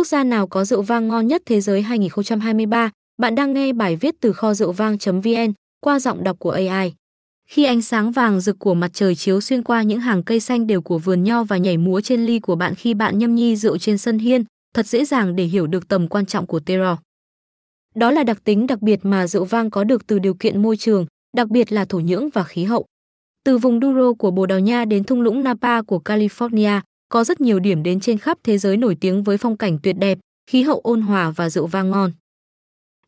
Quốc gia nào có rượu vang ngon nhất thế giới 2023? Bạn đang nghe bài viết từ kho rượu vang.vn qua giọng đọc của AI. Khi ánh sáng vàng rực của mặt trời chiếu xuyên qua những hàng cây xanh đều của vườn nho và nhảy múa trên ly của bạn khi bạn nhâm nhi rượu trên sân hiên, thật dễ dàng để hiểu được tầm quan trọng của terroir. Đó là đặc tính đặc biệt mà rượu vang có được từ điều kiện môi trường, đặc biệt là thổ nhưỡng và khí hậu. Từ vùng Douro của Bồ Đào Nha đến thung lũng Napa của California, có rất nhiều điểm đến trên khắp thế giới nổi tiếng với phong cảnh tuyệt đẹp, khí hậu ôn hòa và rượu vang ngon.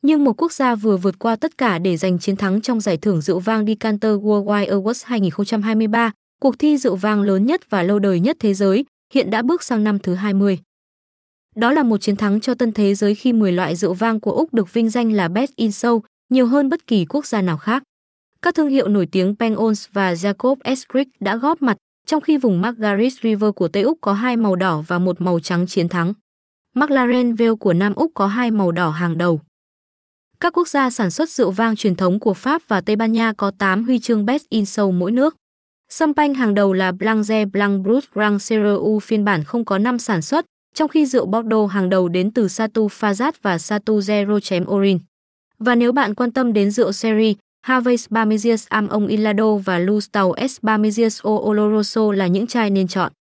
Nhưng một quốc gia vừa vượt qua tất cả để giành chiến thắng trong giải thưởng rượu vang Decanter Worldwide Awards 2023, cuộc thi rượu vang lớn nhất và lâu đời nhất thế giới, hiện đã bước sang năm thứ 20. Đó là một chiến thắng cho tân thế giới khi 10 loại rượu vang của Úc được vinh danh là Best in Show, nhiều hơn bất kỳ quốc gia nào khác. Các thương hiệu nổi tiếng Penfolds và Jacob Escrick đã góp mặt, trong khi vùng Margaret River của Tây Úc có hai màu đỏ và một màu trắng chiến thắng. McLaren Vale của Nam Úc có hai màu đỏ hàng đầu. Các quốc gia sản xuất rượu vang truyền thống của Pháp và Tây Ban Nha có 8 huy chương Best in Show mỗi nước. Sâm panh hàng đầu là Blanc Blanc Brut Grand CRU phiên bản không có năm sản xuất, trong khi rượu Bordeaux hàng đầu đến từ Satu Fazat và Satu Zero Orin. Và nếu bạn quan tâm đến rượu sherry, Harvey's Bamesius Am Ông Ilado và Lustau S Bamesius O Oloroso là những chai nên chọn.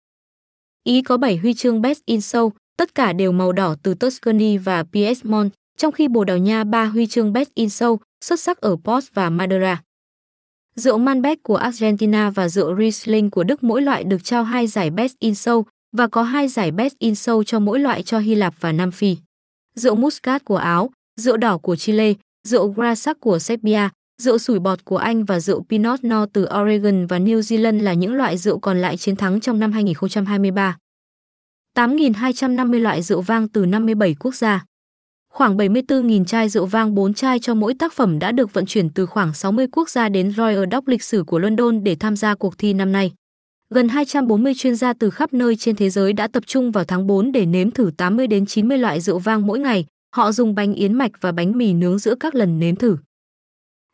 Ý có 7 huy chương Best in Show, tất cả đều màu đỏ từ Tuscany và Piedmont, trong khi Bồ Đào Nha 3 huy chương Best in Show, xuất sắc ở Port và Madeira. Rượu Malbec của Argentina và rượu Riesling của Đức mỗi loại được trao hai giải Best in Show và có hai giải Best in Show cho mỗi loại cho Hy Lạp và Nam Phi. Rượu Muscat của Áo, rượu đỏ của Chile, rượu Grasac của Serbia, rượu sủi bọt của Anh và rượu Pinot Noir từ Oregon và New Zealand là những loại rượu còn lại chiến thắng trong năm 2023. 8.250 loại rượu vang từ 57 quốc gia. Khoảng 74.000 chai rượu vang 4 chai cho mỗi tác phẩm đã được vận chuyển từ khoảng 60 quốc gia đến Royal Dock lịch sử của London để tham gia cuộc thi năm nay. Gần 240 chuyên gia từ khắp nơi trên thế giới đã tập trung vào tháng 4 để nếm thử 80 đến 90 loại rượu vang mỗi ngày. Họ dùng bánh yến mạch và bánh mì nướng giữa các lần nếm thử.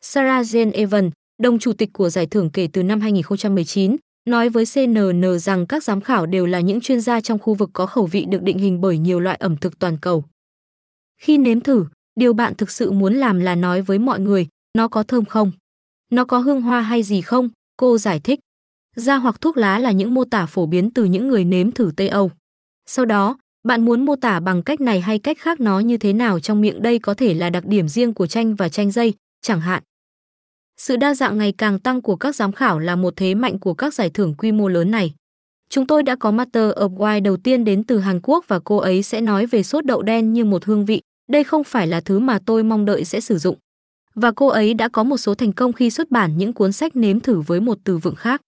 Sarah Jane Evan, đồng chủ tịch của giải thưởng kể từ năm 2019, nói với CNN rằng các giám khảo đều là những chuyên gia trong khu vực có khẩu vị được định hình bởi nhiều loại ẩm thực toàn cầu. Khi nếm thử, điều bạn thực sự muốn làm là nói với mọi người, nó có thơm không? Nó có hương hoa hay gì không? Cô giải thích. Da hoặc thuốc lá là những mô tả phổ biến từ những người nếm thử Tây Âu. Sau đó, bạn muốn mô tả bằng cách này hay cách khác nó như thế nào trong miệng đây có thể là đặc điểm riêng của chanh và chanh dây, chẳng hạn. Sự đa dạng ngày càng tăng của các giám khảo là một thế mạnh của các giải thưởng quy mô lớn này. Chúng tôi đã có Master of Wine đầu tiên đến từ Hàn Quốc và cô ấy sẽ nói về sốt đậu đen như một hương vị. Đây không phải là thứ mà tôi mong đợi sẽ sử dụng. Và cô ấy đã có một số thành công khi xuất bản những cuốn sách nếm thử với một từ vựng khác.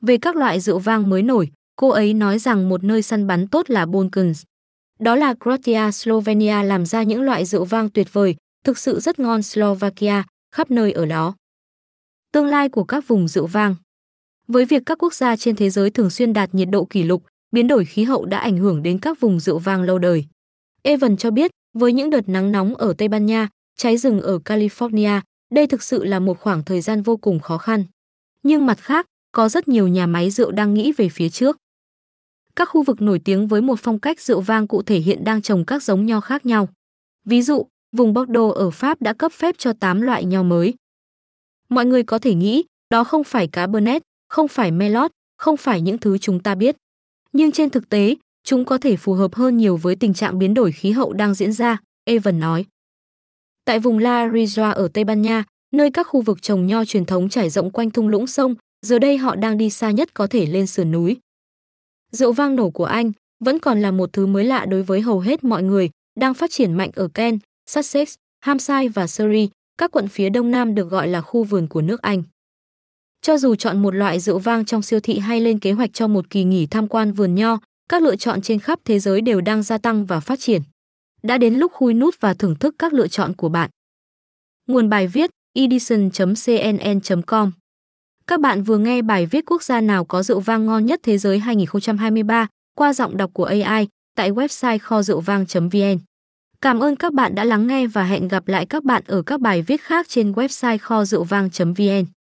Về các loại rượu vang mới nổi, cô ấy nói rằng một nơi săn bắn tốt là Balkans. Đó là Croatia, Slovenia làm ra những loại rượu vang tuyệt vời, thực sự rất ngon Slovakia, khắp nơi ở đó. Tương lai của các vùng rượu vang Với việc các quốc gia trên thế giới thường xuyên đạt nhiệt độ kỷ lục, biến đổi khí hậu đã ảnh hưởng đến các vùng rượu vang lâu đời. Evan cho biết, với những đợt nắng nóng ở Tây Ban Nha, cháy rừng ở California, đây thực sự là một khoảng thời gian vô cùng khó khăn. Nhưng mặt khác, có rất nhiều nhà máy rượu đang nghĩ về phía trước. Các khu vực nổi tiếng với một phong cách rượu vang cụ thể hiện đang trồng các giống nho khác nhau. Ví dụ, vùng Bordeaux ở Pháp đã cấp phép cho 8 loại nho mới. Mọi người có thể nghĩ, đó không phải Cabernet, không phải Merlot, không phải những thứ chúng ta biết. Nhưng trên thực tế, chúng có thể phù hợp hơn nhiều với tình trạng biến đổi khí hậu đang diễn ra, Evan nói. Tại vùng La Rioja ở Tây Ban Nha, nơi các khu vực trồng nho truyền thống trải rộng quanh thung lũng sông, giờ đây họ đang đi xa nhất có thể lên sườn núi. Rượu vang nổ của Anh vẫn còn là một thứ mới lạ đối với hầu hết mọi người, đang phát triển mạnh ở Ken. Sussex, Hampshire và Surrey, các quận phía đông nam được gọi là khu vườn của nước Anh. Cho dù chọn một loại rượu vang trong siêu thị hay lên kế hoạch cho một kỳ nghỉ tham quan vườn nho, các lựa chọn trên khắp thế giới đều đang gia tăng và phát triển. Đã đến lúc khui nút và thưởng thức các lựa chọn của bạn. Nguồn bài viết edison.cnn.com Các bạn vừa nghe bài viết quốc gia nào có rượu vang ngon nhất thế giới 2023 qua giọng đọc của AI tại website kho rượu vang.vn. Cảm ơn các bạn đã lắng nghe và hẹn gặp lại các bạn ở các bài viết khác trên website kho rượu vang.vn.